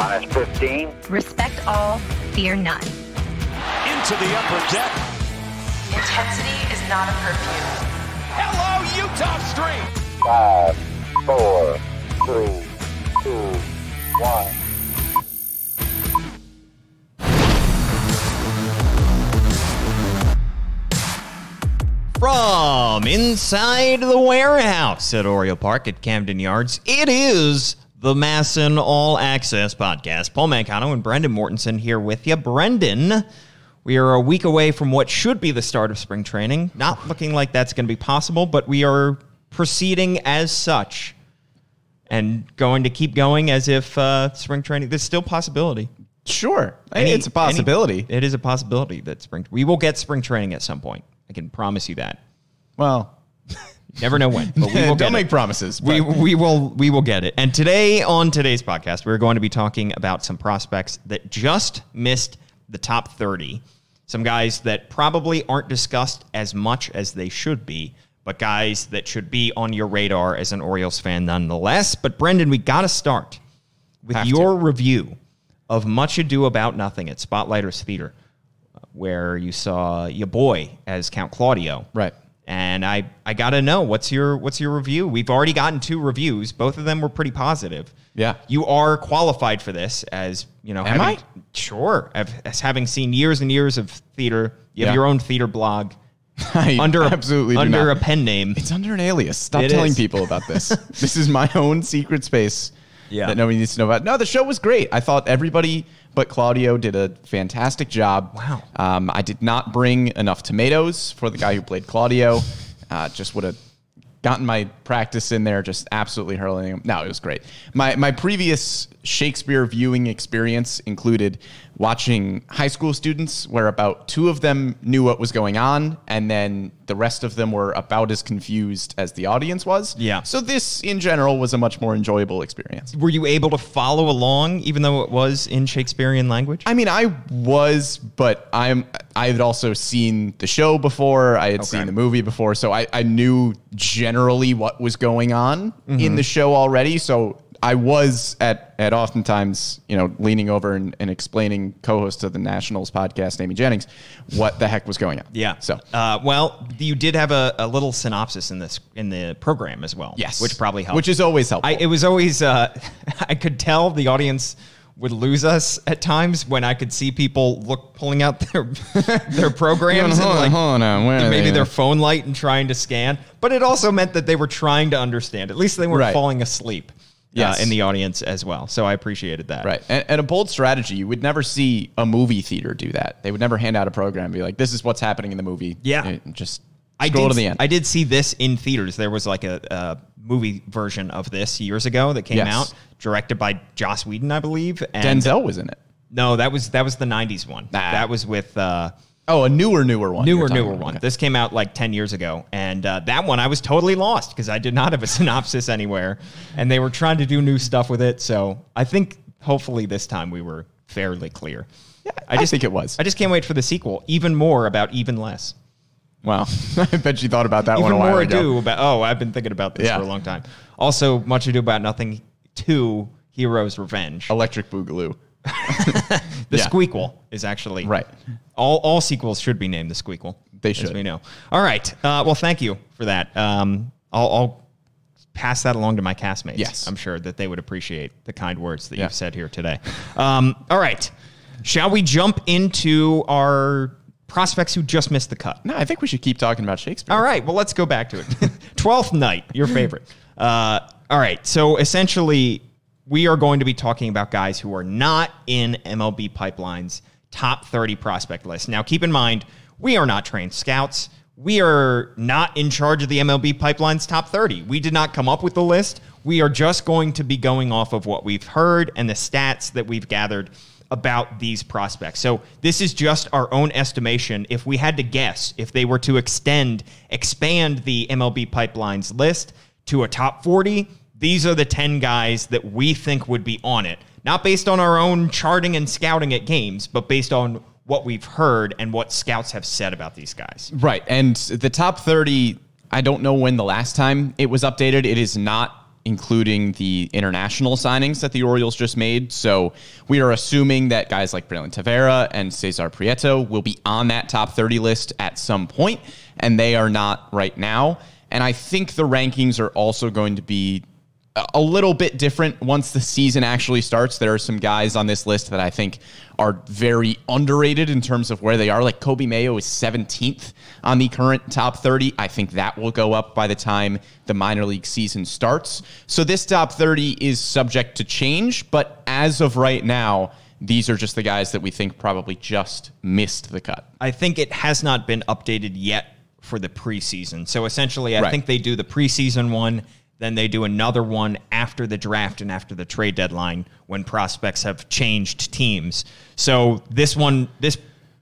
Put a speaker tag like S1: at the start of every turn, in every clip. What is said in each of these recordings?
S1: Minus 15.
S2: Respect all, fear none.
S3: Into the upper deck.
S4: Intensity is not a perfume.
S3: Hello, Eutaw Street.
S1: Five, four, three, two, one.
S5: From inside the warehouse at Oriole Park at Camden Yards, it is the MASN All Access Podcast. Paul Mancano and Brendan Mortensen here with you. Brendan, we are a week away from what should be the start of spring training. Not looking like that's going to be possible, but we are proceeding as such and going to keep going as if uh, spring training. There's still possibility.
S6: Sure,
S5: Any-
S6: it's a possibility.
S5: any- it is a possibility that spring. We will get spring training at some point. I can promise you that.
S6: well,
S5: Never know when, but we will
S6: don't make
S5: it.
S6: promises.
S5: We,
S6: but-
S5: we will we will get it. And today on today's podcast, we're going to be talking about some prospects that just missed the top 30. Some guys that probably aren't discussed as much as they should be, but guys that should be on your radar as an Orioles fan nonetheless. But Brendan, we got to start with
S6: Have to.
S5: your review of Much Ado About Nothing at Spotlighters Theater, where you saw your boy as Count Claudio.
S6: Right.
S5: And I, I gotta know what's your what's your review? We've already gotten two reviews. Both of them were pretty positive.
S6: Yeah.
S5: You are qualified for this as you know.
S6: Am
S5: having,
S6: I?
S5: Sure. As having seen years and years of theater, you have
S6: Yeah.
S5: your own theater blog
S6: I
S5: under a,
S6: absolutely do
S5: under
S6: not.
S5: a pen name.
S6: It's under an alias. Stop
S5: It
S6: telling
S5: is.
S6: people about this. this is my own secret space
S5: Yeah.
S6: that nobody needs to know about. No, the show was great. I thought everybody but Claudio did a fantastic job.
S5: Wow.
S6: Um, I did not bring enough tomatoes for the guy who played Claudio. Uh, just would have gotten my practice in there, just absolutely hurling him. No, it was great. My my previous Shakespeare viewing experience included watching high school students, where about two of them knew what was going on, and then the rest of them were about as confused as the audience was.
S5: Yeah.
S6: So this, in general, was a much more enjoyable experience.
S5: Were you able to follow along, even though it was in Shakespearean language?
S6: I mean, I was, but I'm. I had also seen the show before. I had seen the movie before, so I, I knew generally what was going on in mm-hmm. the show already. So I was at at oftentimes, you know, leaning over and, and explaining co-host of the Nationals podcast, Amy Jennings, what the heck was going on.
S5: Yeah.
S6: So
S5: uh, well, you did have a, a little synopsis in this in the program as well.
S6: yes,
S5: which probably helped.
S6: Which is always helpful.
S5: I, it was always uh, I could tell the audience would lose us at times when I could see people look pulling out their their programs and
S6: on,
S5: like
S6: hold on,
S5: maybe
S6: they?
S5: their phone light and trying to scan. But it also meant that they were trying to understand. At least they weren't
S6: Right.
S5: falling asleep.
S6: Yes.
S5: Uh, in the audience as well. So I appreciated that.
S6: Right. And, and a bold strategy. You would never see a movie theater do that. They would never hand out a program and be like, this is what's happening in the movie.
S5: Yeah.
S6: And just
S5: I did,
S6: to the end.
S5: I did see this in theaters. There was like a, a movie version of this years ago that came
S6: Yes.
S5: out, directed by Joss Whedon, I believe. And
S6: Denzel was in it.
S5: No, that was that was the '90s one.
S6: Ah.
S5: That was with uh,
S6: Oh, a newer, newer one.
S5: newer, newer
S6: about.
S5: one.
S6: Okay.
S5: This came out like 10 years ago, and uh, that one I was totally lost because I did not have a synopsis anywhere, and they were trying to do new stuff with it. So I think hopefully this time we were fairly clear. Yeah,
S6: I just think it was.
S5: I just can't wait for the sequel. Even more about even less.
S6: Wow. I bet you thought about that one a while
S5: more
S6: ago.
S5: ado about. Oh, I've been thinking about this
S6: Yeah.
S5: for a long time. Also, much ado about nothing. Two Heroes Revenge.
S6: Electric Boogaloo.
S5: The
S6: yeah.
S5: Squeakquel is actually
S6: Right.
S5: All all sequels should be named the Squeakquel.
S6: They
S5: as
S6: should.
S5: we know. All right. Uh, well, thank you for that. Um, I'll, I'll pass that along to my castmates.
S6: Yes.
S5: I'm sure that they would appreciate the kind words that
S6: Yeah.
S5: you've said here today. Um, all right. Shall we jump into our prospects who just missed the cut?
S6: No, I think we should keep talking about Shakespeare.
S5: All right. Well, let's go back to it. Twelfth Night, your favorite. Uh, all right. So essentially, we are going to be talking about guys who are not in MLB Pipeline's top 30 prospect list. Now, keep in mind, we are not trained scouts. We are not in charge of the MLB Pipeline's top 30. We did not come up with the list. We are just going to be going off of what we've heard and the stats that we've gathered about these prospects. So this is just our own estimation. If we had to guess, if they were to extend, expand the MLB pipelines list to a top 40, these are the 10 guys that we think would be on it. Not based on our own charting and scouting at games, but based on what we've heard and what scouts have said about these guys.
S6: Right. And the top 30, I don't know when the last time it was updated. It is not including the international signings that the Orioles just made. So we are assuming that guys like Braylin Tavera and Cesar Prieto will be on that top 30 list at some point, and they are not right now. And I think the rankings are also going to be a little bit different once the season actually starts. There are some guys on this list that I think are very underrated in terms of where they are. Like Coby Mayo is 17th on the current top 30. I think that will go up by the time the minor league season starts. So this top 30 is subject to change, but as of right now, these are just the guys that we think probably just missed the cut.
S5: I think it has not been updated yet for the preseason. So essentially, I
S6: Right.
S5: think they do the preseason one, then they do another one after the draft and after the trade deadline when prospects have changed teams. So this one, this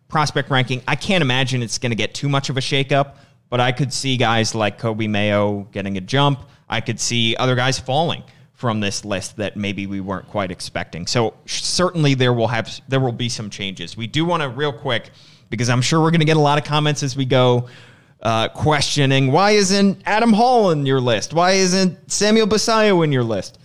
S5: prospect ranking, I can't imagine it's going to get too much of a shakeup, but I could see guys like Coby Mayo getting a jump. I could see other guys falling from this list that maybe we weren't quite expecting. So certainly there will have there will be some changes. We do want to real quick because I'm sure we're going to get a lot of comments as we go uh, questioning why isn't Adam Hall in your list? Why isn't Samuel Basallo in your list?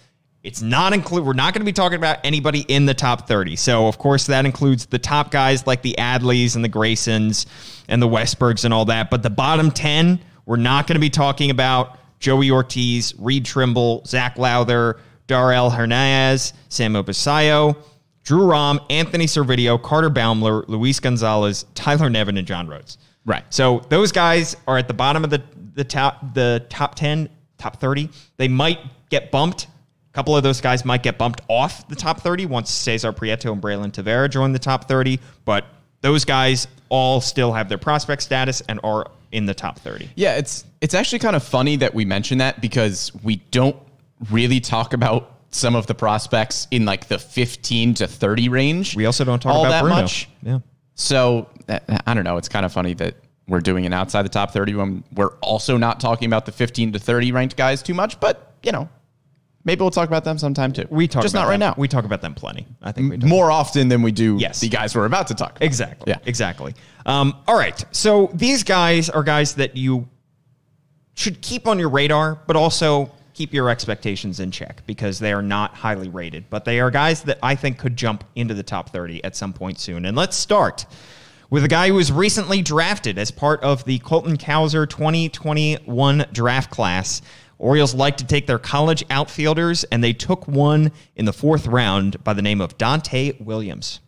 S5: It's not include. We're not going to be talking about anybody in the top 30. So of course that includes the top guys like the Adleys and the Graysons and the Westburgs and all that. But the bottom 10, we're not going to be talking about Joey Ortiz, Reed Trimble, Zac Lowther, Darell Hernaiz, Samuel Basallo, Drew Rom, Anthony Servideo, Carter Baumler, Luis Gonzalez, Tyler Nevin, and John Rhodes.
S6: Right.
S5: So those guys are at the bottom of the the top the top ten, top thirty. They might get bumped. A couple of those guys might get bumped off the top thirty once Cesar Prieto and Braylin Tavera join the top thirty. But those guys all still have their prospect status and are in the top thirty.
S6: Yeah, it's it's actually kind of funny that we mention that because we don't really talk about some of the prospects in like the 15 to 30 range.
S5: We also don't talk
S6: all
S5: about
S6: that
S5: Bruno.
S6: much.
S5: Yeah.
S6: So uh, I don't know. It's kind of funny that we're doing it outside the top 30 when we're also not talking about the 15 to 30 ranked guys too much. But you know, maybe we'll talk about them sometime too.
S5: We talk
S6: just
S5: about
S6: not right now.
S5: We talk about them plenty. I think we do.
S6: more often than we do
S5: Yes.
S6: the guys we're about to talk. About.
S5: Exactly.
S6: Yeah.
S5: Exactly. Um, all right. So these guys are guys that you should keep on your radar, but also keep your expectations in check because they are not highly rated. But they are guys that I think could jump into the top 30 at some point soon. And let's start with a guy who was recently drafted as part of the Colton Cowser 2021 draft class. Orioles like to take their college outfielders, and they took one in the fourth round by the name of Donta' Williams.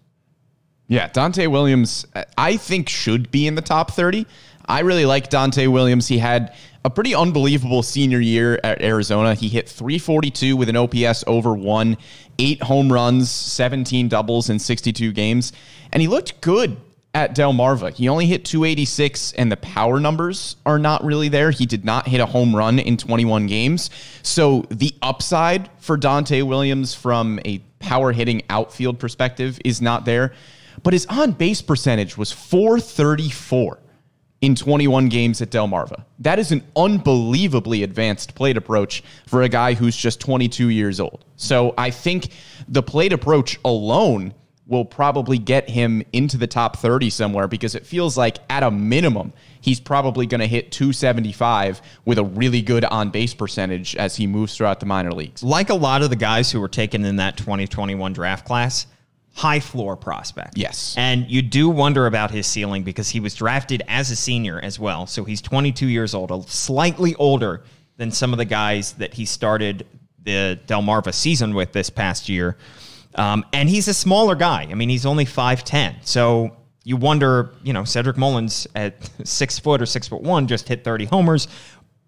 S6: Yeah, Donta' Williams, I think, should be in the top 30. I really like Donta' Williams. He had a pretty unbelievable senior year at Arizona. He hit 342 with an OPS over one, eight home runs, 17 doubles in 62 games, and he looked good at Delmarva. He only hit 286, and the power numbers are not really there. He did not hit a home run in 21 games. So the upside for Donta' Williams from a power hitting outfield perspective is not there. But his on base percentage was 434 in 21 games at Delmarva. That is an unbelievably advanced plate approach for a guy who's just 22 years old. So I think the plate approach alone will probably get him into the top 30 somewhere because it feels like at a minimum he's probably going to hit 275 with a really good on base percentage as he moves throughout the minor leagues.
S5: like a lot of the guys who were taken in that 2021 draft class, high floor prospect.
S6: Yes.
S5: And you do wonder about his ceiling because he was drafted as a senior as well. So he's 22 years old, a slightly older than some of the guys that he started the Delmarva season with this past year. Um, and he's a smaller guy. I mean, he's only 5'10. So you wonder, you know, Cedric Mullins at six foot or six foot one just hit 30 homers,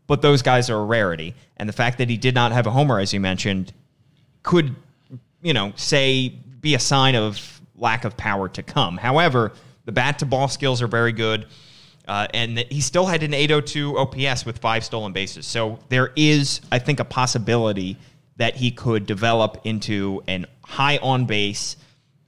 S5: but those guys are a rarity. And the fact that he did not have a homer, as you mentioned, could, you know, say be a sign of lack of power to come. However, the bat to ball skills are very good. Uh, and he still had an 802 OPS with five stolen bases. So there is, I think, a possibility that he could develop into an high on base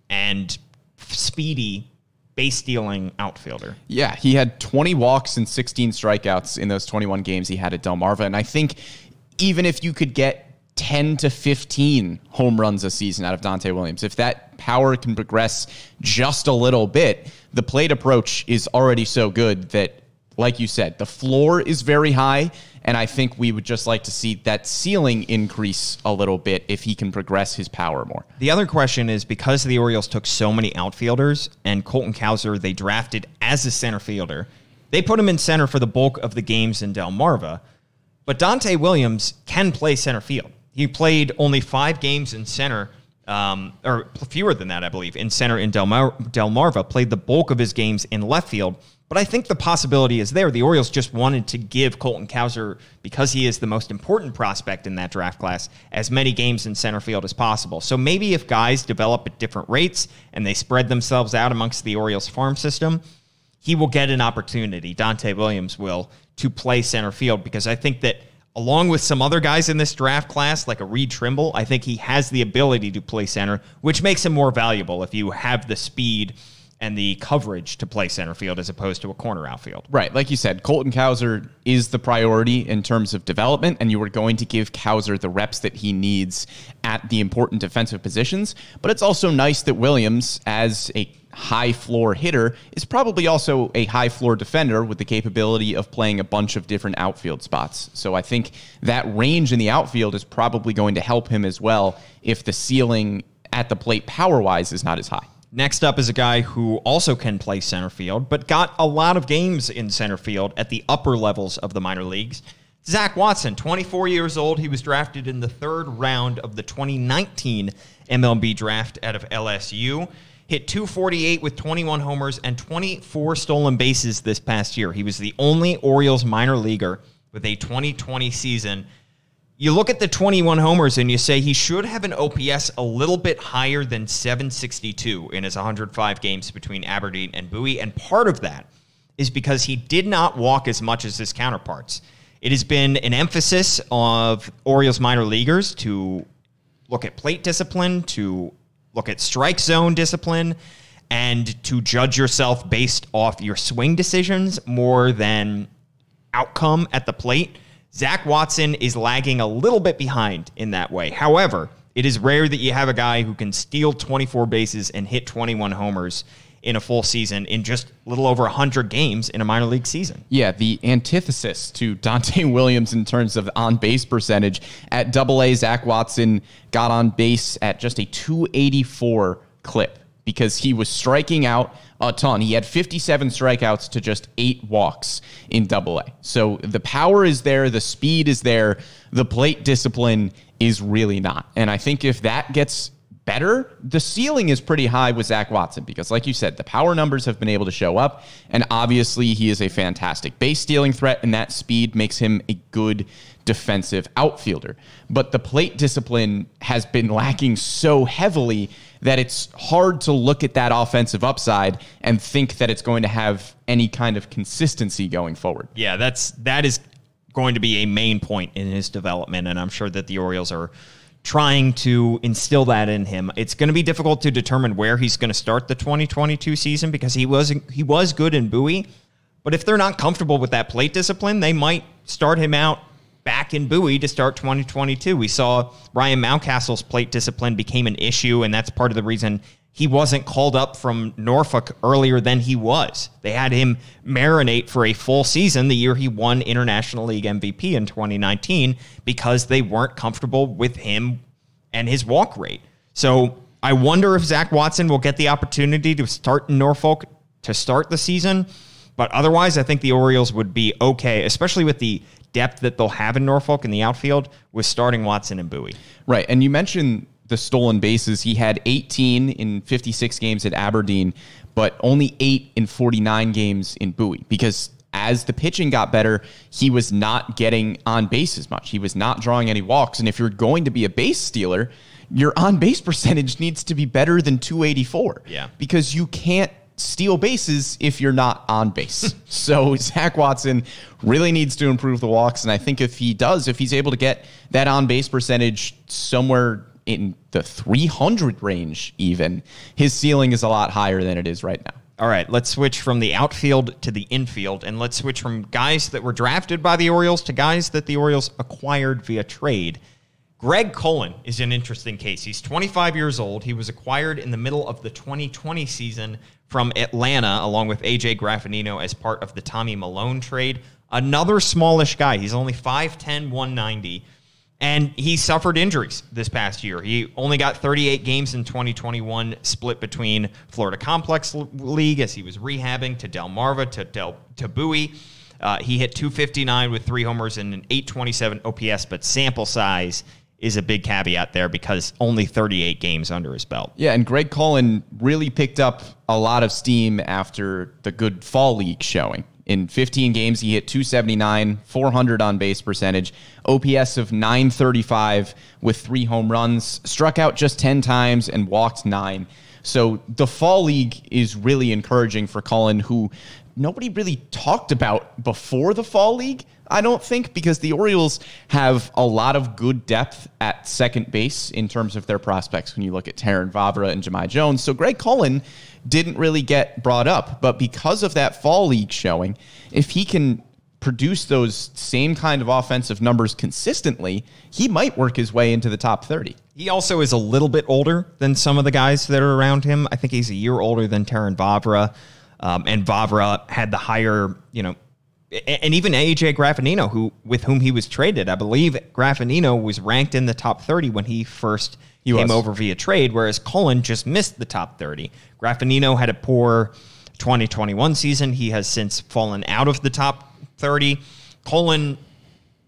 S5: and speedy base stealing outfielder.
S6: Yeah, he had 20 walks and 16 strikeouts in those 21 games he had at Delmarva. And I think even if you could get 10 to 15 home runs a season out of Donta' Williams, if that power can progress just a little bit, the plate approach is already so good that like you said, the floor is very high. And I think we would just like to see that ceiling increase a little bit if he can progress his power more.
S5: The other question is because the Orioles took so many outfielders and Colton Cowser they drafted as a center fielder, they put him in center for the bulk of the games in Delmarva. But Dante Williams can play center field. He played only five games in center, um, or fewer than that, I believe, in center in Delmar- Delmarva. Played the bulk of his games in left field. But I think the possibility is there. The Orioles just wanted to give Colton Cowser, because he is the most important prospect in that draft class, as many games in center field as possible. So maybe if guys develop at different rates and they spread themselves out amongst the Orioles farm system, he will get an opportunity. Donta' Williams will to play center field because I think that along with some other guys in this draft class, like a Reed Trimble, I think he has the ability to play center, which makes him more valuable if you have the speed and the coverage to play center field as opposed to a corner outfield.
S6: Right. Like you said, Colton Cowser is the priority in terms of development, and you are going to give Cowser the reps that he needs at the important defensive positions. But it's also nice that Williams, as a high floor hitter, is probably also a high floor defender with the capability of playing a bunch of different outfield spots. So I think that range in the outfield is probably going to help him as well if the ceiling at the plate power wise is not as high.
S5: Next up is a guy who also can play center field, but got a lot of games in center field at the upper levels of the minor leagues. Zach Watson, 24 years old. He was drafted in the third round of the 2019 MLB draft out of LSU. Hit 248 with 21 homers and 24 stolen bases this past year. He was the only Orioles minor leaguer with a 2020 season you look at the 21 homers and you say he should have an OPS a little bit higher than 762 in his 105 games between Aberdeen and Bowie. And part of that is because he did not walk as much as his counterparts. It has been an emphasis of Orioles minor leaguers to look at plate discipline, to look at strike zone discipline, and to judge yourself based off your swing decisions more than outcome at the plate. Zach Watson is lagging a little bit behind in that way. However, it is rare that you have a guy who can steal 24 bases and hit 21 homers in a full season in just a little over 100 games in a minor league season.
S6: Yeah, the antithesis to Donta' Williams in terms of on base percentage. At double A, Zach Watson got on base at just a 284 clip because he was striking out a ton. He had 57 strikeouts to just eight walks in double A. So the power is there, the speed is there, the plate discipline is really not. And I think if that gets better, the ceiling is pretty high with Zach Watson because, like you said, the power numbers have been able to show up. And obviously, he is a fantastic base stealing threat, and that speed makes him a good defensive outfielder. But the plate discipline has been lacking so heavily that it's hard to look at that offensive upside and think that it's going to have any kind of consistency going forward.
S5: Yeah, that's that is going to be a main point in his development, and I'm sure that the Orioles are trying to instill that in him. It's going to be difficult to determine where he's going to start the 2022 season because he was he was good in Bowie, but if they're not comfortable with that plate discipline, they might start him out back in Bowie to start 2022. We saw Ryan Mountcastle's plate discipline became an issue, and that's part of the reason he wasn't called up from Norfolk earlier than he was. They had him marinate for a full season the year he won International League MVP in 2019 because they weren't comfortable with him and his walk rate. So I wonder if Zach Watson will get the opportunity to start in Norfolk to start the season. But otherwise, I think the Orioles would be okay, especially with the depth that they'll have in Norfolk in the outfield with starting Watson and Bowie.
S6: Right. And you mentioned the stolen bases. He had 18 in 56 games at Aberdeen, but only eight in 49 games in Bowie because as the pitching got better, he was not getting on base as much. He was not drawing any walks. And if you're going to be a base stealer, your on base percentage needs to be better than 284.
S5: Yeah.
S6: Because you can't steal bases if you're not on base. so Zach Watson really needs to improve the walks. And I think if he does, if he's able to get that on base percentage somewhere in the 300 range, even, his ceiling is a lot higher than it is right now.
S5: All right, let's switch from the outfield to the infield, and let's switch from guys that were drafted by the Orioles to guys that the Orioles acquired via trade. Greg Cullen is an interesting case. He's 25 years old. He was acquired in the middle of the 2020 season from Atlanta, along with AJ Graffanino as part of the Tommy Milone trade. Another smallish guy. He's only 5'10, 190. And he suffered injuries this past year. He only got 38 games in 2021, split between Florida Complex League as he was rehabbing to Delmarva to Del to Bowie. Uh, he hit 259 with three homers and an 827 OPS, but sample size is a big caveat there because only 38 games under his belt.
S6: Yeah, and Greg Cullen really picked up a lot of steam after the good fall league showing. In 15 games, he hit 279, 400 on base percentage, OPS of 935 with three home runs, struck out just 10 times and walked nine. So the fall league is really encouraging for Cullen, who nobody really talked about before the fall league. I don't think because the Orioles have a lot of good depth at second base in terms of their prospects when you look at Terrin Vavra and Jahmai Jones. So Greg Cullen didn't really get brought up, but because of that fall league showing, if he can produce those same kind of offensive numbers consistently, he might work his way into the top 30.
S5: He also is a little bit older than some of the guys that are around him. I think he's a year older than Terrin Vavra. Um, and Vavra had the higher, you know, and even AJ Graffanino, who with whom he was traded, I believe Graffanino was ranked in the top 30 when he first
S6: He
S5: came
S6: was.
S5: over via trade, whereas Cullen just missed the top 30. Graffanino had a poor 2021 season. He has since fallen out of the top 30. Cullen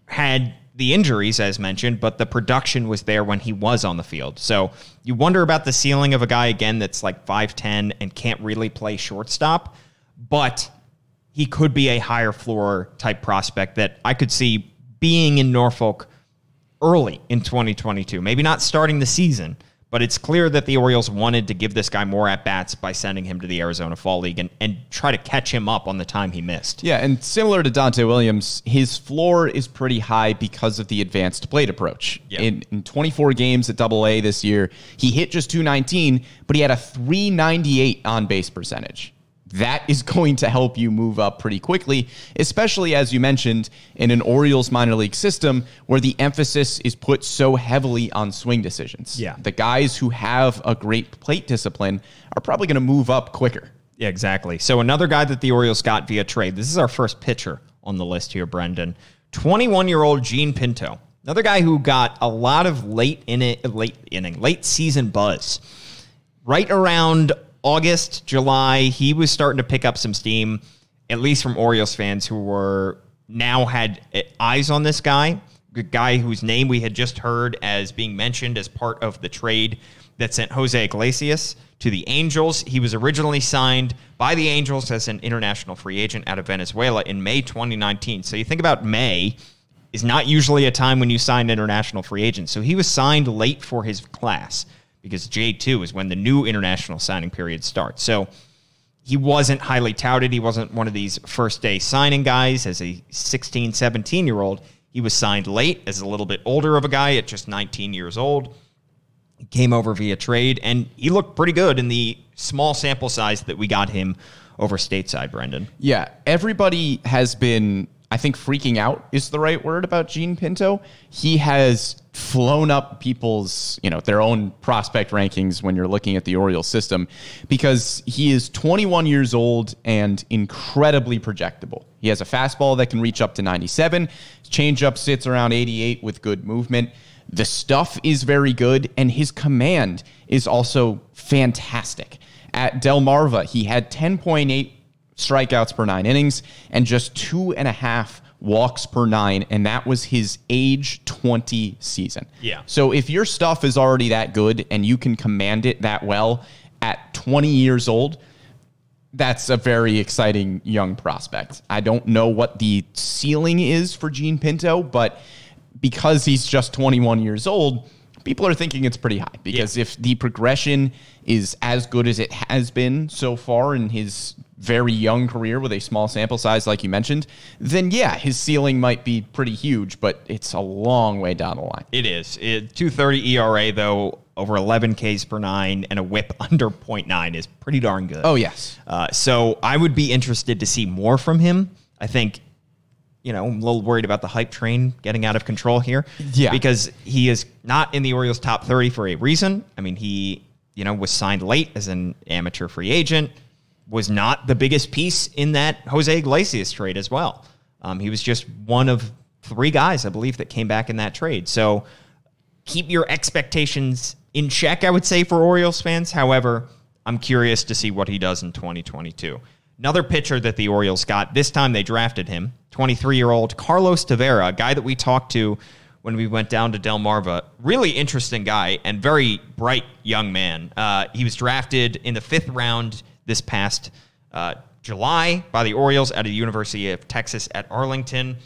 S5: had the injuries, as mentioned, but the production was there when he was on the field. So you wonder about the ceiling of a guy again that's like 5'10 and can't really play shortstop, but he could be a higher floor type prospect that I could see being in Norfolk early in 2022. Maybe not starting the season, but it's clear that the Orioles wanted to give this guy more at bats by sending him to the Arizona Fall League and, and try to catch him up on the time he missed.
S6: Yeah, and similar to Donta' Williams, his floor is pretty high because of the advanced plate approach.
S5: Yeah.
S6: In, in 24 games at Double A this year, he hit just 219, but he had a 398 on base percentage. That is going to help you move up pretty quickly, especially as you mentioned in an Orioles minor league system where the emphasis is put so heavily on swing decisions.
S5: Yeah.
S6: The guys who have a great plate discipline are probably going to move up quicker.
S5: Yeah, exactly. So another guy that the Orioles got via trade. This is our first pitcher on the list here, Brendan. 21-year-old Jean Pinto. Another guy who got a lot of late in it, late inning, late season buzz. Right around August, July, he was starting to pick up some steam, at least from Orioles fans who were now had eh, eyes on this guy, the guy whose name we had just heard as being mentioned as part of the trade that sent Jose Iglesias to the Angels. He was originally signed by the Angels as an international free agent out of Venezuela in May 2019. So you think about May is not usually a time when you sign international free agents. So he was signed late for his class because J2 is when the new international signing period starts. So he wasn't highly touted. He wasn't one of these first day signing guys as a 16, 17 year old. He was signed late as a little bit older of a guy at just 19 years old. He came over via trade and he looked pretty good in the small sample size that we got him over stateside, Brendan.
S6: Yeah, everybody has been, I think, freaking out is the right word about Jean Pinto. He has flown up people's, you know, their own prospect rankings when you're looking at the Orioles system because he is 21 years old and incredibly projectable. He has a fastball that can reach up to 97. Changeup sits around 88 with good movement. The stuff is very good, and his command is also fantastic. At Delmarva, he had 10.8 strikeouts per nine innings and just two and a half walks per nine, and that was his age 20 season.
S5: Yeah.
S6: So if your stuff is already that good and you can command it that well at 20 years old, that's a very exciting young prospect. I don't know what the ceiling is for Jean Pinto, but because he's just 21 years old, people are thinking it's pretty high. Because if the progression is as good as it has been so far in his very young career with a small sample size, like you mentioned, then yeah, his ceiling might be pretty huge, but it's a long way down the line.
S5: It is. It, 230 ERA, though, over 11 Ks per nine, and a whip under 0.9 is pretty darn good.
S6: Oh, yes.
S5: Uh, so I would be interested to see more from him. I think you know, I'm a little worried about the hype train getting out of control here.
S6: Yeah.
S5: Because he is not in the Orioles top 30 for a reason. I mean, he, you know, was signed late as an amateur free agent, was not the biggest piece in that Jose Iglesias trade as well. Um, he was just one of three guys, I believe, that came back in that trade. So keep your expectations in check, I would say, for Orioles fans. However, I'm curious to see what he does in 2022. Another pitcher that the Orioles got, this time they drafted him, 23 year old Carlos Tavera, a guy that we talked to when we went down to Delmarva. Really interesting guy and very bright young man. Uh, he was drafted in the fifth round this past uh, July by the Orioles at the University of Texas at Arlington.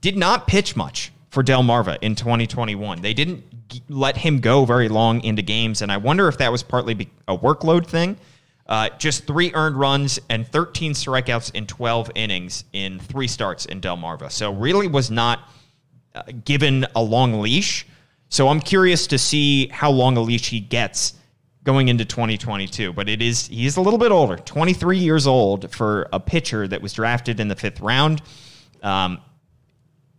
S5: Did not pitch much for Delmarva in 2021. They didn't let him go very long into games, and I wonder if that was partly a workload thing. Uh, just three earned runs and 13 strikeouts in 12 innings in three starts in Delmarva. So really was not uh, given a long leash. So I'm curious to see how long a leash he gets going into 2022. But it is he's a little bit older, 23 years old for a pitcher that was drafted in the fifth round. Um,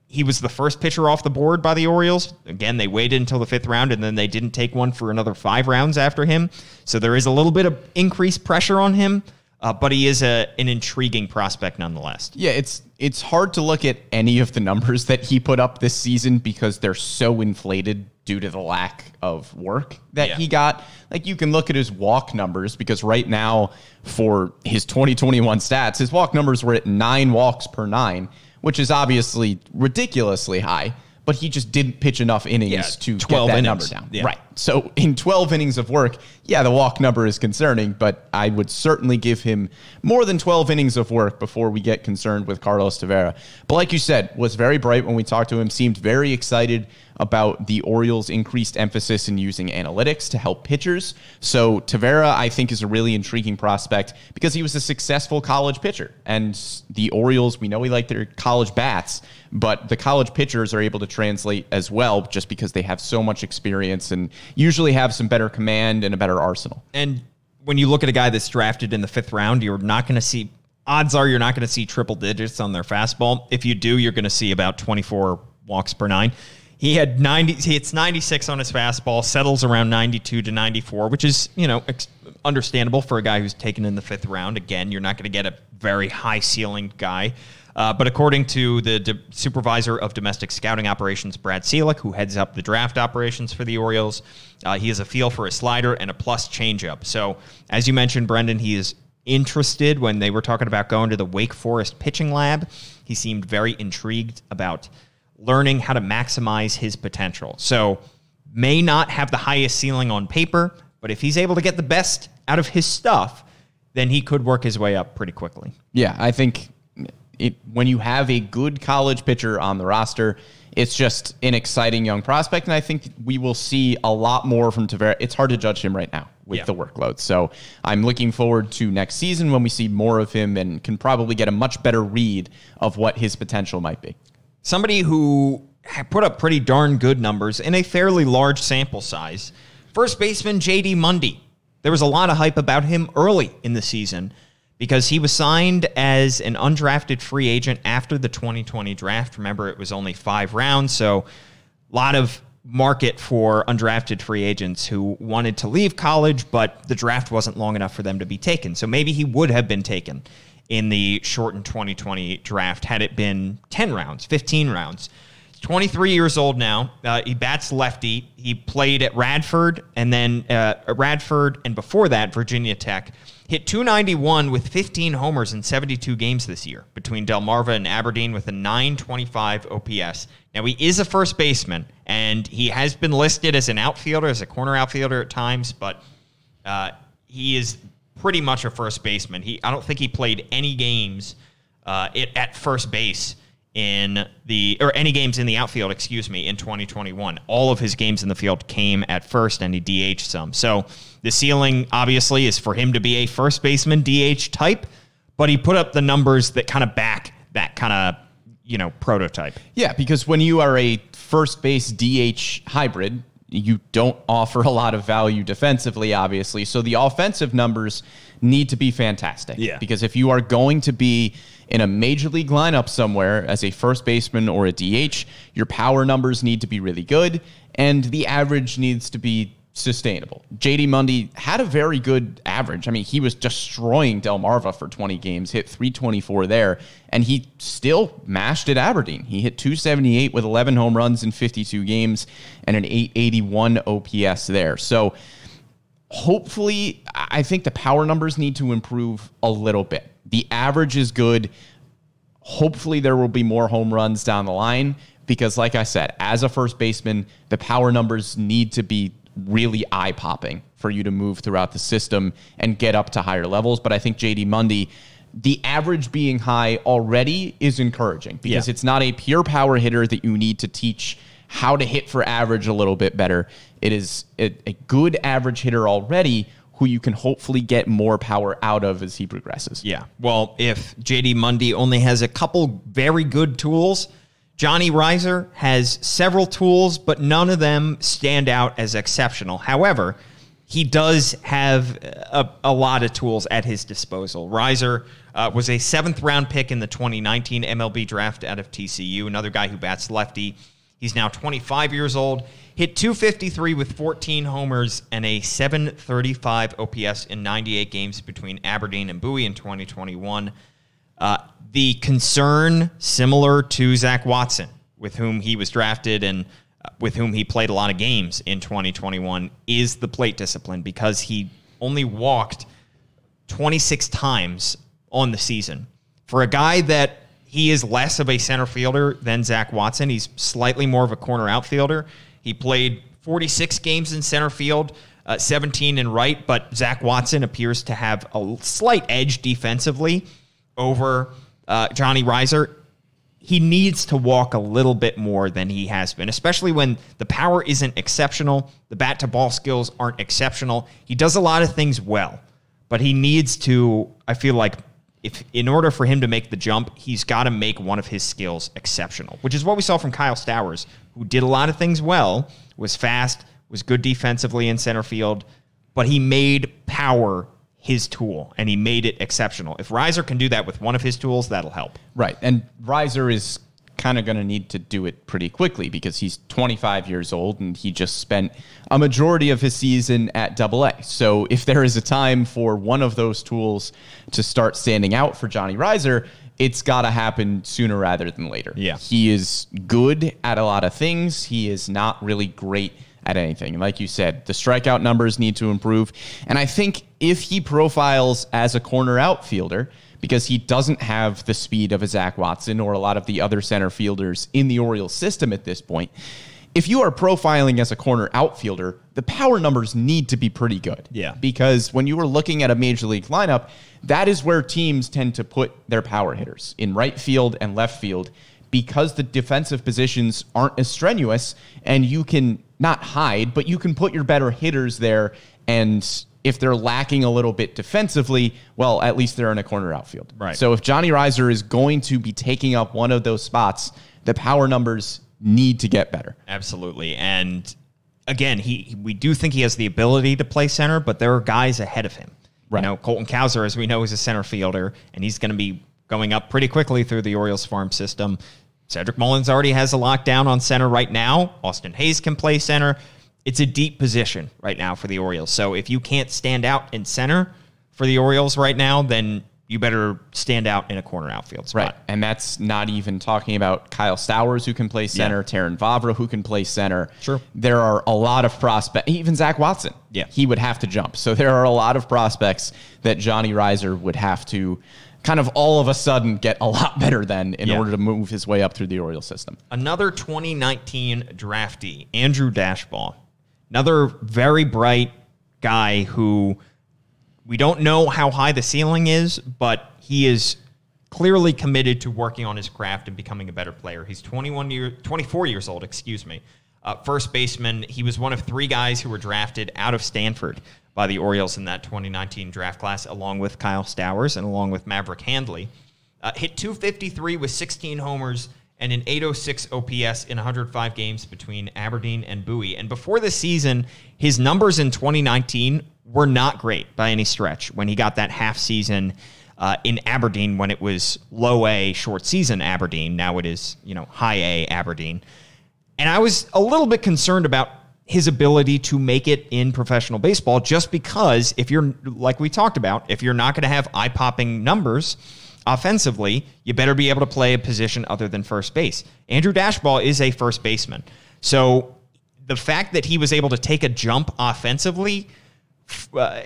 S5: he was the first pitcher off the board by the Orioles. Again, they waited until the fifth round and then they didn't take one for another five rounds after him. So there is a little bit of increased pressure on him, uh, but he is a, an intriguing prospect nonetheless.
S6: Yeah, it's it's hard to look at any of the numbers that he put up this season because they're so inflated due to the lack of work that
S5: Yeah.
S6: he got. Like you can look at his walk numbers because right now for his 2021 stats, his walk numbers were at 9 walks per 9, which is obviously ridiculously high, but he just didn't pitch enough innings
S5: Yeah,
S6: to
S5: 12
S6: get that
S5: innings.
S6: number down.
S5: Yeah.
S6: Right. So in 12 innings of work, yeah, the walk number is concerning, but I would certainly give him more than 12 innings of work before we get concerned with Carlos Tavera. But like you said, was very bright when we talked to him, seemed very excited about the Orioles' increased emphasis in using analytics to help pitchers. So Tavera, I think, is a really intriguing prospect because he was a successful college pitcher. And the Orioles, we know we like their college bats, but the college pitchers are able to translate as well just because they have so much experience and usually have some better command and a better arsenal.
S5: And when you look at a guy that's drafted in the fifth round, you're not going to see. Odds are you're not going to see triple digits on their fastball. If you do, you're going to see about 24 walks per nine. He had 90. He hits 96 on his fastball, settles around 92 to 94, which is you know ex- understandable for a guy who's taken in the fifth round. Again, you're not going to get a very high ceiling guy. Uh, but according to the supervisor of domestic scouting operations, Brad Ciolek, who heads up the draft operations for the Orioles, uh, he has a feel for a slider and a plus changeup. So, as you mentioned, Brendan, he is interested when they were talking about going to the Wake Forest pitching lab. He seemed very intrigued about learning how to maximize his potential. So, may not have the highest ceiling on paper, but if he's able to get the best out of his stuff, then he could work his way up pretty quickly.
S6: Yeah, I think it, when you have a good college pitcher on the roster, it's just an exciting young prospect, and I think we will see a lot more from Tavera. It's hard to judge him right now with
S5: Yeah.
S6: the workload, so I'm looking forward to next season when we see more of him and can probably get a much better read of what his potential might be.
S5: somebody who put up pretty darn good numbers in a fairly large sample size. First baseman JD Mundy. There was a lot of hype about him early in the season because he was signed as an undrafted free agent after the 2020 draft. Remember, it was only five rounds, so a lot of market for undrafted free agents who wanted to leave college, but the draft wasn't long enough for them to be taken. So maybe he would have been taken in the shortened 2020 draft had it been 10 rounds, 15 rounds. 23 years old now. Uh, he bats lefty. He played at Radford and then uh, Radford and before that Virginia Tech. Hit 291 with 15 homers in 72 games this year between Delmarva and Aberdeen with a 925 OPS. Now he is a first baseman and he has been listed as an outfielder, as a corner outfielder at times, but uh, he is pretty much a first baseman. He I don't think he played any games uh, at first base in the or any games in the outfield, excuse me, in 2021. All of his games in the field came at first, and he DH some. So the ceiling obviously is for him to be a first baseman DH type, but he put up the numbers that kind of back that kind of you know prototype.
S6: Yeah, because when you are a first base DH hybrid, you don't offer a lot of value defensively, obviously. So the offensive numbers need to be fantastic.
S5: Yeah.
S6: Because if you are going to be in a major league lineup somewhere as a first baseman or a DH, your power numbers need to be really good and the average needs to be sustainable. JD Mundy had a very good average. I mean, he was destroying Delmarva for 20 games, hit 324 there, and he still mashed at Aberdeen. He hit 278 with 11 home runs in 52 games and an 881 OPS there. So hopefully, I think the power numbers need to improve a little bit. The average is good. Hopefully, there will be more home runs down the line because, like I said, as a first baseman, the power numbers need to be really eye popping for you to move throughout the system and get up to higher levels. But I think JD Mundy, the average being high already is encouraging because
S5: Yeah.
S6: it's not a pure power hitter that you need to teach how to hit for average a little bit better. It is a, a good average hitter already who you can hopefully get more power out of as he progresses.
S5: Yeah. Well, if JD Mundy only has a couple very good tools, Johnny Rizer has several tools, but none of them stand out as exceptional. However, he does have a, a lot of tools at his disposal. Rizer uh, was a seventh round pick in the 2019 MLB draft out of TCU, another guy who bats lefty. He's now 25 years old, hit 253 with 14 homers and a 735 OPS in 98 games between Aberdeen and Bowie in 2021. Uh, the concern, similar to Zach Watson, with whom he was drafted and uh, with whom he played a lot of games in 2021, is the plate discipline because he only walked 26 times on the season. For a guy that he is less of a center fielder than Zach Watson, he's slightly more of a corner outfielder. He played 46 games in center field, uh, 17 in right, but Zach Watson appears to have a slight edge defensively over uh, Johnny Rizer. He needs to walk a little bit more than he has been, especially when the power isn't exceptional. The bat to ball skills aren't exceptional. He does a lot of things well, but he needs to, I feel like, if in order for him to make the jump, he's got to make one of his skills exceptional, which is what we saw from Kyle Stowers, who did a lot of things well, was fast, was good defensively in center field, but he made power his tool and he made it exceptional. If Rizer can do that with one of his tools, that'll help.
S6: Right. And Rizer is kind of going to need to do it pretty quickly because he's 25 years old and he just spent a majority of his season at Double A. So if there is a time for one of those tools to start standing out for Johnny Rizer, it's got to happen sooner rather than later.
S5: Yeah.
S6: He is good at a lot of things. He is not really great at anything. And like you said, the strikeout numbers need to improve. And I think if he profiles as a corner outfielder, because he doesn't have the speed of a Zach Watson or a lot of the other center fielders in the Orioles system at this point. If you are profiling as a corner outfielder, the power numbers need to be pretty good.
S5: Yeah.
S6: Because when you are looking at a major league lineup, that is where teams tend to put their power hitters in right field and left field because the defensive positions aren't as strenuous and you can not hide, but you can put your better hitters there and if they're lacking a little bit defensively, well, at least they're in a corner outfield.
S5: Right.
S6: So if Johnny Rizer is going to be taking up one of those spots, the power numbers need to get better.
S5: Absolutely. And again, he we do think he has the ability to play center, but there are guys ahead of him.
S6: Right.
S5: You know, Colton Cowser, as we know, is a center fielder, and he's going to be going up pretty quickly through the Orioles farm system. Cedric Mullins already has a lockdown on center right now. Austin Hays can play center. It's a deep position right now for the Orioles. So if you can't stand out in center for the Orioles right now, then you better stand out in a corner outfield spot.
S6: Right. And that's not even talking about Kyle Stowers, who can play center,
S5: Yeah.
S6: Terrin Vavra, who can play center.
S5: Sure.
S6: There are a lot of prospects, even Zach Watson.
S5: Yeah.
S6: He would have to jump. So there are a lot of prospects that Johnny Rizer would have to kind of all of a sudden get a lot better than in
S5: Yeah.
S6: order to move his way up through the Orioles system.
S5: Another 2019 draftee, Andrew Daschbach. Another very bright guy who we don't know how high the ceiling is, but he is clearly committed to working on his craft and becoming a better player. He's 21 year, 24 years old, excuse me. Uh, first baseman. He was one of three guys who were drafted out of Stanford by the Orioles in that 2019 draft class, along with Kyle Stowers and along with Maverick Handley. Uh, hit 253 with 16 homers and an 806 OPS in 105 games between Aberdeen and Bowie. And before the season, his numbers in 2019 were not great by any stretch when he got that half season uh, in Aberdeen when it was low A, short season Aberdeen. Now it is, you know, high A Aberdeen. And I was a little bit concerned about his ability to make it in professional baseball just because if you're, like we talked about, if you're not going to have eye popping numbers offensively, you better be able to play a position other than first base. Andrew Daschbach is a first baseman. So the fact that he was able to take a jump offensively uh,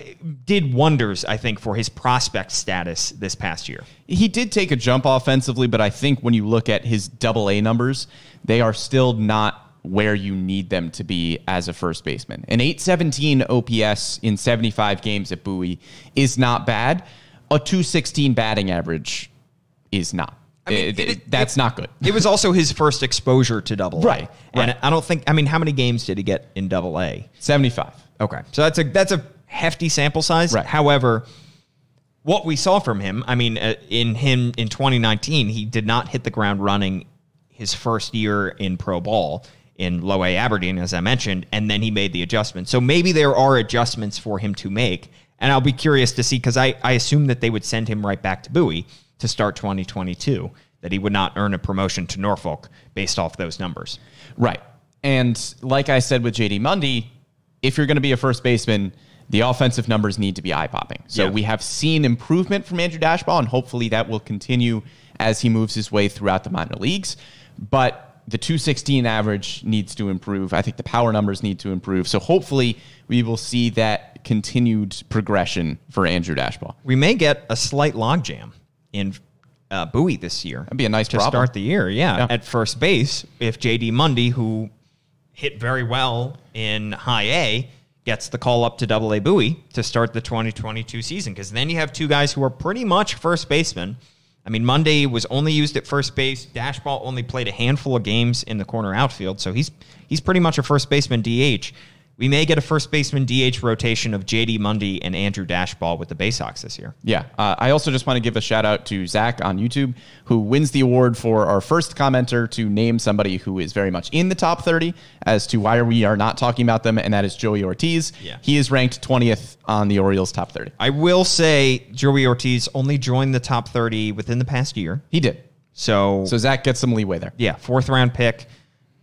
S5: did wonders, I think, for his prospect status this past year.
S6: He did take a jump offensively, but I think when you look at his double A numbers, they are still not where you need them to be as a first baseman. An 817 OPS in 75 games at Bowie is not bad. A 216 batting average is not.
S5: I mean,
S6: It-
S5: it-
S6: it- that's not good.
S5: It was also his first exposure to double A.
S6: Right,
S5: And
S6: right.
S5: I don't think, I mean, how many games did he get in double A?
S6: 75.
S5: Okay. So that's a that's a hefty sample size.
S6: Right.
S5: However, what we saw from him, I mean, uh, in him in 2019, he did not hit the ground running his first year in pro ball in low A Aberdeen, as I mentioned, and then he made the adjustment. So maybe there are adjustments for him to make, and I'll be curious to see because I, I assume that they would send him right back to Bowie to start 2022, that he would not earn a promotion to Norfolk based off those numbers.
S6: Right. And like I said with JD Mundy, if you're going to be a first baseman, the offensive numbers need to be eye popping. So
S5: Yeah.
S6: we have seen improvement from Andrew Daschbach, and hopefully that will continue as he moves his way throughout the minor leagues. But the 216 average needs to improve. I think the power numbers need to improve. So hopefully we will see that continued progression for Andrew Daschbach.
S5: We may get a slight logjam in uh, Bowie this year.
S6: That'd be a nice
S5: to
S6: problem.
S5: start the year. Yeah,
S6: Yeah.
S5: at first base, if JD Mundy, who hit very well in High A, gets the call up to Double A Bowie to start the 2022 season, because then you have two guys who are pretty much first basemen. I mean, Mundy was only used at first base. Daschbach only played a handful of games in the corner outfield, so he's he's pretty much a first baseman DH. We may get a first baseman DH rotation of JD Mundy and Andrew Daschbach with the Baysox this year.
S6: Yeah. Uh, I also just want to give a shout out to Zach on YouTube, who wins the award for our first commenter to name somebody who is very much in the top 30 as to why we are not talking about them, and that is Joey Ortiz.
S5: Yeah.
S6: He is ranked 20th on the Orioles top 30.
S5: I will say Joey Ortiz only joined the top 30 within the past year.
S6: He did.
S5: So,
S6: So Zach gets some leeway there.
S5: yeah, fourth round pick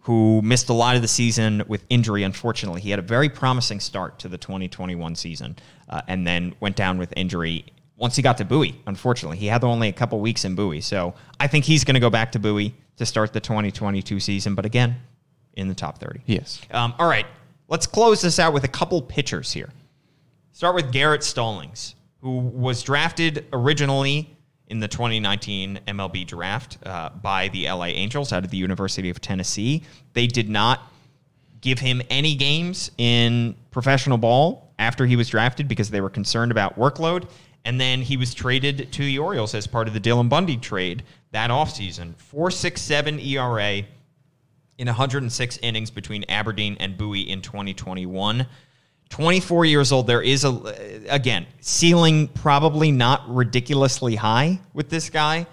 S5: who missed a lot of the season with injury, unfortunately. He had a very promising start to the 2021 season uh, and then went down with injury once he got to Bowie, unfortunately. He had only a couple weeks in Bowie. So I think he's going to go back to Bowie to start the 2022 season, but again, in the top 30.
S6: Yes.
S5: Um, all right, let's close this out with a couple pitchers here. Start with Garrett Stallings, who was drafted originally in the 2019 MLB draft uh, by the LA Angels out of the University of Tennessee. They did not give him any games in professional ball after he was drafted because they were concerned about workload. And then he was traded to the Orioles as part of the Dylan Bundy trade that offseason. 4.67 ERA in 106 innings between Aberdeen and Bowie in 2021. 24 years old. There is a again ceiling probably not ridiculously high with this guy,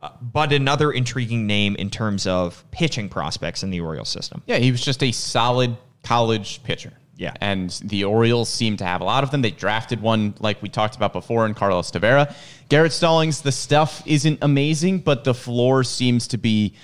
S5: uh, but another intriguing name in terms of pitching prospects in the Orioles system.
S6: Yeah, he was just a solid college pitcher.
S5: Yeah.
S6: And the Orioles seem to have a lot of them. They drafted one, like we talked about before, in Carlos Tavera. Garrett Stallings, the stuff isn't amazing, but the floor seems to be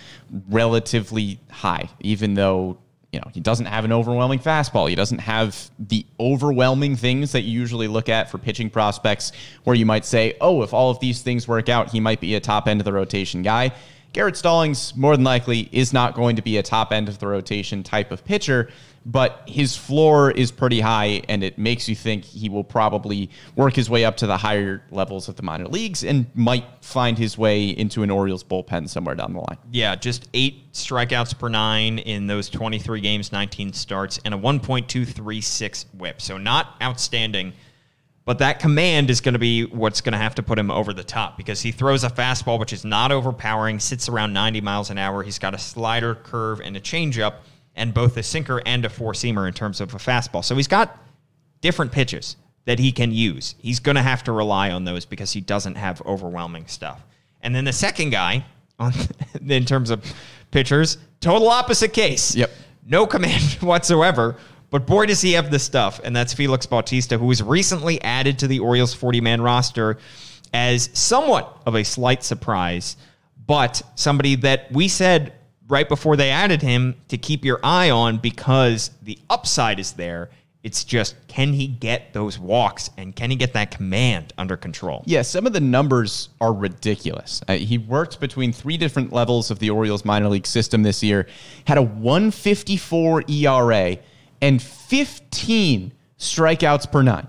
S6: relatively high, even though. You know, he doesn't have an overwhelming fastball. He doesn't have the overwhelming things that you usually look at for pitching prospects, where you might say, oh, if all of these things work out, he might be a top end of the rotation guy. Garrett Stallings, more than likely, is not going to be a top end of the rotation type of pitcher, but his floor is pretty high, and it makes you think he will probably work his way up to the higher levels of the minor leagues and might find his way into an Orioles bullpen somewhere down the line.
S5: Yeah, just eight strikeouts per nine in those 23 games, 19 starts, and a 1.236 whip. So not outstanding. But that command is going to be what's going to have to put him over the top because he throws a fastball which is not overpowering, sits around 90 miles an hour. He's got a slider, curve, and a changeup, and both a sinker and a four seamer in terms of a fastball. So he's got different pitches that he can use. He's going to have to rely on those because he doesn't have overwhelming stuff. And then the second guy, on in terms of pitchers, total opposite case.
S6: Yep.
S5: No command whatsoever. But boy, does he have the stuff. And that's Felix Bautista, who was recently added to the Orioles 40 man roster as somewhat of a slight surprise, but somebody that we said right before they added him to keep your eye on because the upside is there. It's just can he get those walks and can he get that command under control?
S6: Yeah, some of the numbers are ridiculous. Uh, he worked between three different levels of the Orioles minor league system this year, had a 154 ERA and 15 strikeouts per nine.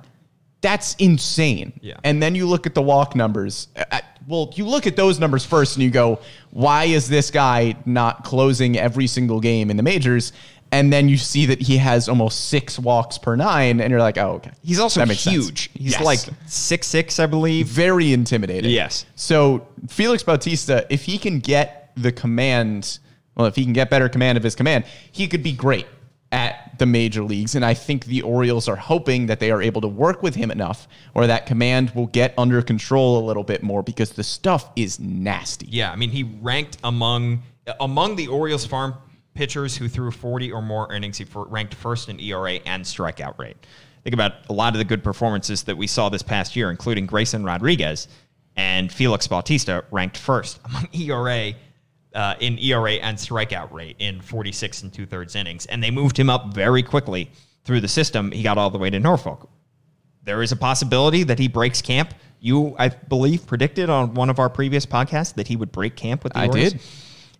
S6: That's insane.
S5: Yeah.
S6: And then you look at the walk numbers. Uh, well, you look at those numbers first and you go, why is this guy not closing every single game in the majors? And then you see that he has almost six walks per nine, and you're like, oh, okay.
S5: He's also
S6: makes sense.
S5: huge. He's
S6: Yes.
S5: like six six, I believe.
S6: very intimidating.
S5: Yes.
S6: So Felix Bautista, if he can get the command, well, if he can get better command of his command, he could be great at the major leagues. And I think the Orioles are hoping that they are able to work with him enough or that command will get under control a little bit more because the stuff is nasty.
S5: Yeah, I mean he ranked among among the Orioles farm pitchers who threw 40 or more innings. He ranked first in ERA and strikeout rate. Think about a lot of the good performances that we saw this past year, including Grayson Rodriguez and Felix Bautista, ranked first among ERA. Uh, in ERA and strikeout rate in 46 and two thirds innings. And they moved him up very quickly through the system. He got all the way to Norfolk there is a possibility that he breaks camp. You, I believe, predicted on one of our previous podcasts that he would break camp with the
S6: I
S5: Orioles.
S6: did.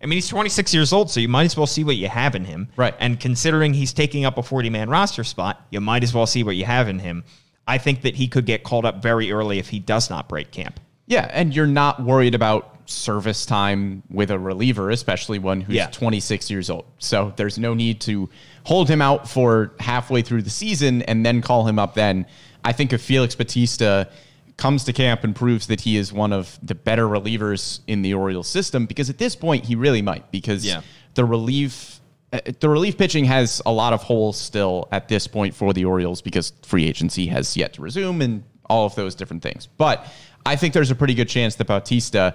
S5: I mean, he's 26 years old, so you might as well see what you have in him.
S6: Right.
S5: And considering he's taking up a 40 man roster spot, you might as well see what you have in him. I think that he could get called up very early if he does not break camp.
S6: Yeah, and you're not worried about service time with a reliever, especially one who's
S5: Yeah.
S6: 26 years old. So there's no need to hold him out for halfway through the season and then call him up then. I think if Felix Bautista comes to camp and proves that he is one of the better relievers in the Orioles system, because at this point he really might, because
S5: Yeah.
S6: the relief uh, the relief pitching has a lot of holes still at this point for the Orioles because free agency has yet to resume and all of those different things. But I think there's a pretty good chance that Bautista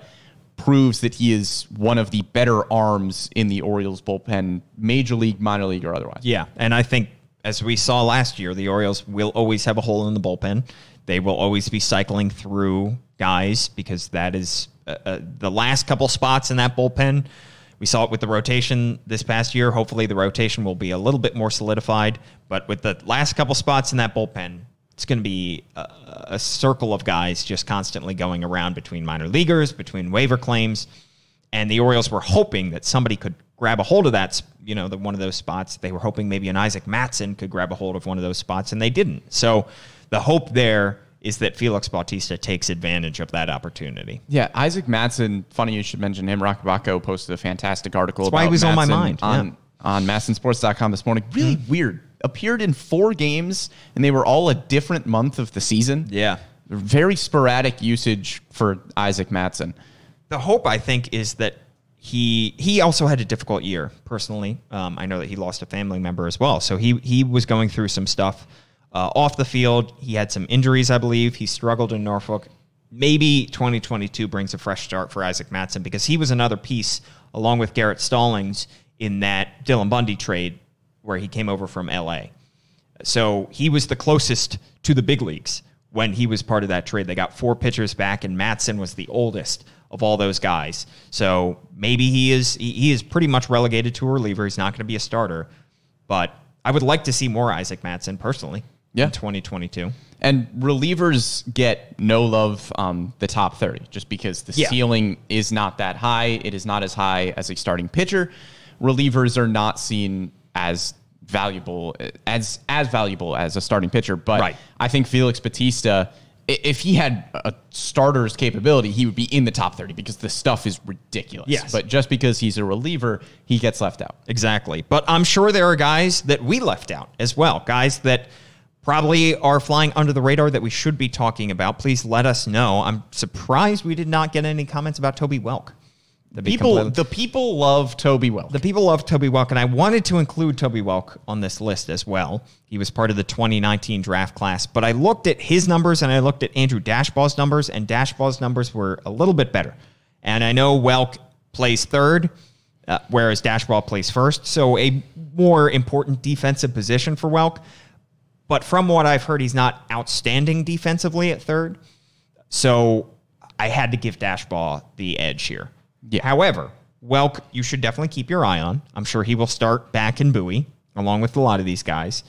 S6: proves that he is one of the better arms in the Orioles bullpen, major league, minor league, or otherwise.
S5: Yeah, and I think as we saw last year, the Orioles will always have a hole in the bullpen. They will always be cycling through guys because that is uh, uh, the last couple spots in that bullpen. We saw it with the rotation this past year. Hopefully, the rotation will be a little bit more solidified. But with the last couple spots in that bullpen, it's going to be a, a circle of guys just constantly going around between minor leaguers, between waiver claims and the Orioles were hoping that somebody could grab a hold of that, you know, the, one of those spots. They were hoping maybe an Isaac Matson could grab a hold of one of those spots, and they didn't. So the hope there is that Felix Bautista takes advantage of that opportunity.
S6: Yeah, Isaac Matson. Funny you should mention him. Roch posted a fantastic article
S5: That's
S6: about
S5: why he was on my mind,
S6: on
S5: yeah.
S6: on MASNsports.com this morning. Really mm-hmm. weird. Appeared in four games, and they were all a different month of the season.
S5: Yeah.
S6: very sporadic usage for Isaac Matson.
S5: the hope I think is that he he also had a difficult year personally. Um, I know that he lost a family member as well, so he he was going through some stuff uh, off the field. He had some injuries, I believe. He struggled in Norfolk. Maybe 2022 brings a fresh start for Isaac Matson because he was another piece along with Garrett Stallings in that Dylan Bundy trade where he came over from LA. So he was the closest to the big leagues when he was part of that trade. They got four pitchers back, and Matson was the oldest of all those guys. So maybe he is he, is pretty much relegated to a reliever. He's not going to be a starter, but I would like to see more Isaac Matson personally.
S6: Yeah.
S5: 2022.
S6: And relievers get no love on the top 30 just because the
S5: Yeah.
S6: ceiling is not that high. It is not as high as a starting pitcher. Relievers are not seen as valuable as as valuable as a starting pitcher. But
S5: Right.
S6: I think Felix Bautista, if he had a starter's capability, he would be in the top 30 because the stuff is ridiculous.
S5: Yes.
S6: But just because he's a reliever, he gets left out.
S5: Exactly. But I'm sure there are guys that we left out as well. Guys that probably are flying under the radar that we should be talking about. Please let us know. I'm surprised we did not get any comments about Toby Welk.
S6: People,
S5: completely-
S6: the people love Toby Welk.
S5: the people love Toby Welk, and I wanted to include Toby Welk on this list as well. He was part of the 2019 draft class, but I looked at his numbers and I looked at Andrew Daschbach's numbers, and Daschbach's numbers were a little bit better. And I know Welk plays third. uh, whereas Daschbach plays first. So a more important defensive position for Welk. But from what I've heard, he's not outstanding defensively at third. So I had to give Daschbach the edge here.
S6: Yeah.
S5: However, Welk, you should definitely keep your eye on. I'm sure he will start back in Bowie, along with a lot of these guys.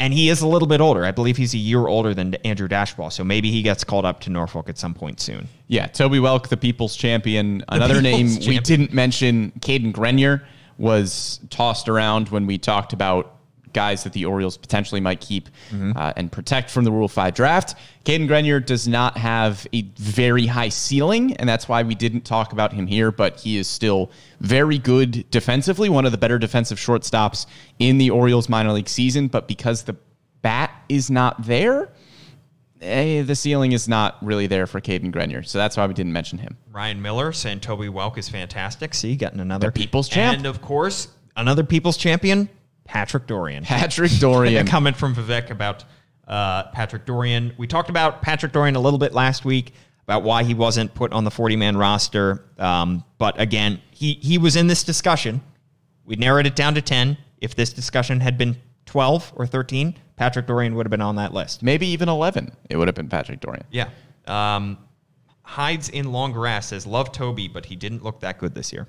S5: And he is a little bit older. I believe he's a year older than Andrew Daschbach. So maybe he gets called up to Norfolk at some point soon.
S6: Yeah, Toby Welk, the people's champion. Another
S5: people's
S6: name we didn't mention, Cadyn Grenier, was tossed around when we talked about guys that the Orioles potentially might keep uh, and protect from the Rule 5 draft. Cadyn Grenier does not have a very high ceiling, and that's why we didn't talk about him here, but he is still very good defensively, one of the better defensive shortstops in the Orioles minor league season. But because the bat is not there, eh, the ceiling is not really there for Cadyn Grenier. So that's why we didn't mention him.
S5: Ryan Miller saying Toby Welk is fantastic. See, getting another
S6: The people's champ.
S5: And of course, another people's champion, Patrick Dorrian.
S6: Patrick Dorrian.
S5: a comment from Vivek about uh, Patrick Dorrian. We talked about Patrick Dorrian a little bit last week about why he wasn't put on the 40 man roster. Um, but again, he, he was in this discussion. We narrowed it down to 10. If this discussion had been 12 or 13, Patrick Dorrian would have been on that list.
S6: Maybe even 11. It would have been Patrick Dorrian.
S5: Yeah. Um, hides in long grass says, Love Toby, but he didn't look that good this year.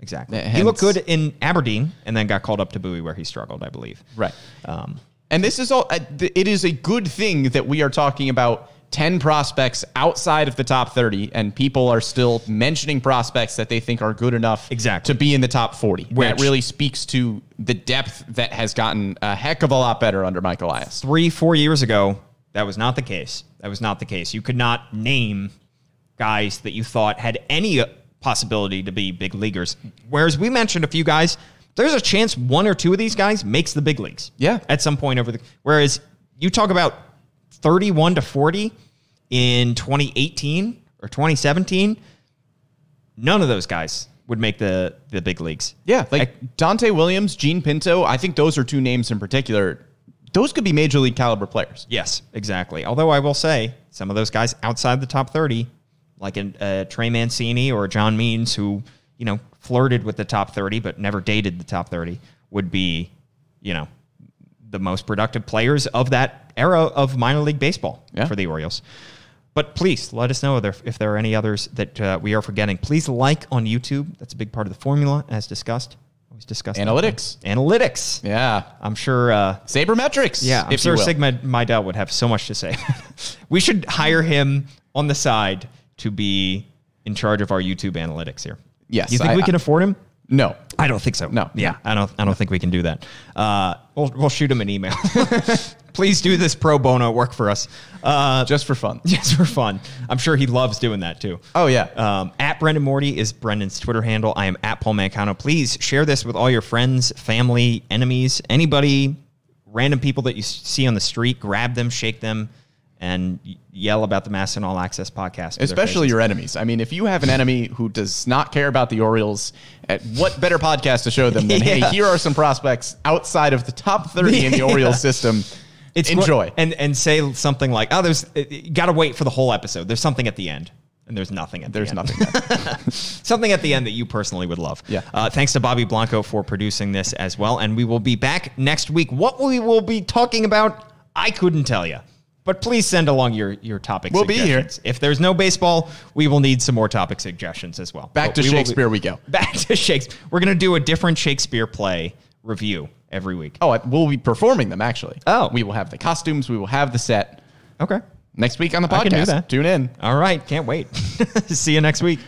S5: Exactly.
S6: Yeah,
S5: he looked good in Aberdeen and then got called up to Bowie where he struggled, I believe.
S6: Right.
S5: Um,
S6: And this is all, uh, it is a good thing that we are talking about 10 prospects outside of the top 30, and people are still mentioning prospects that they think are good enough
S5: Exactly.
S6: to be in the top 40.
S5: Which-
S6: that really speaks to the depth that has gotten a heck of a lot better under Mike Elias.
S5: three, four years ago, that was not the case. That was not the case. You could not name guys that you thought had any possibility to be big leaguers. Whereas we mentioned a few guys, there's a chance one or two of these guys makes the big leagues.
S6: Yeah.
S5: At some point over the. Whereas you talk about 31 to 40 in 2018 or 2017, none of those guys would make the the big leagues.
S6: Yeah, like Donta' Williams, Jean Pinto, I think those are two names in particular. Those could be major league caliber players.
S5: Yes, exactly. Although I will say some of those guys outside the top 30, like an, uh, Trey Mancini or John Means, who, you know, flirted with the top 30 but never dated the top 30, would be, you know, the most productive players of that era of minor league baseball
S6: Yeah.
S5: for the Orioles. But please let us know if there, if there are any others that uh, we are forgetting. Please like on YouTube. That's a big part of the formula, as discussed. Always discussed.
S6: Analytics.
S5: Analytics.
S6: Yeah.
S5: I'm sure. Uh,
S6: Sabermetrics.
S5: yeah, I'm
S6: if
S5: sure. Sig Mejdal would have so much to say. we should hire him on the side to be in charge of our YouTube analytics here.
S6: Yes,
S5: You think
S6: I-
S5: we can afford him?
S6: No.
S5: I don't think so.
S6: No.
S5: Yeah, I don't. I don't think we can do that. Uh, we'll we'll shoot him an email. Please do this pro bono work for us. Uh,
S6: Just for fun.
S5: just for fun. I'm sure he loves doing that too.
S6: Oh, yeah.
S5: Um, at Brendan Morty is Brendan's Twitter handle. I am at Paul Mancano. Please share this with all your friends, family, enemies, anybody, random people that you see on the street. Grab them, shake them, and yell about the MASN All Access podcast.
S6: Especially your enemies. I mean, if you have an enemy who does not care about the Orioles, at what better podcast to show them than,
S5: Yeah.
S6: hey, here are some prospects outside of the top 30 in the. Orioles system.
S5: It's
S6: Enjoy.
S5: and and say something like, "Oh, there's you got to wait for the whole episode. There's something at the end." And there's nothing at
S6: There's
S5: the end.
S6: nothing.
S5: something at the end that you personally would love.
S6: Yeah.
S5: Uh, thanks to Bobby Blanco for producing this as well. And we will be back next week. What we will be talking about, I couldn't tell you. But please send along your, your topic
S6: We'll be here.
S5: suggestions. If there's no baseball, we will need some more topic suggestions as well.
S6: Back
S5: But
S6: to
S5: we will be-
S6: Shakespeare we go.
S5: Back to Shakespeare. We're going to do a different Shakespeare play review every week.
S6: Oh, we'll be performing them, actually.
S5: Oh.
S6: We will have the costumes. We will have the set.
S5: Okay.
S6: Next week on the
S5: I can do
S6: podcast. Tune in.
S5: All right. Can't wait. See you next week.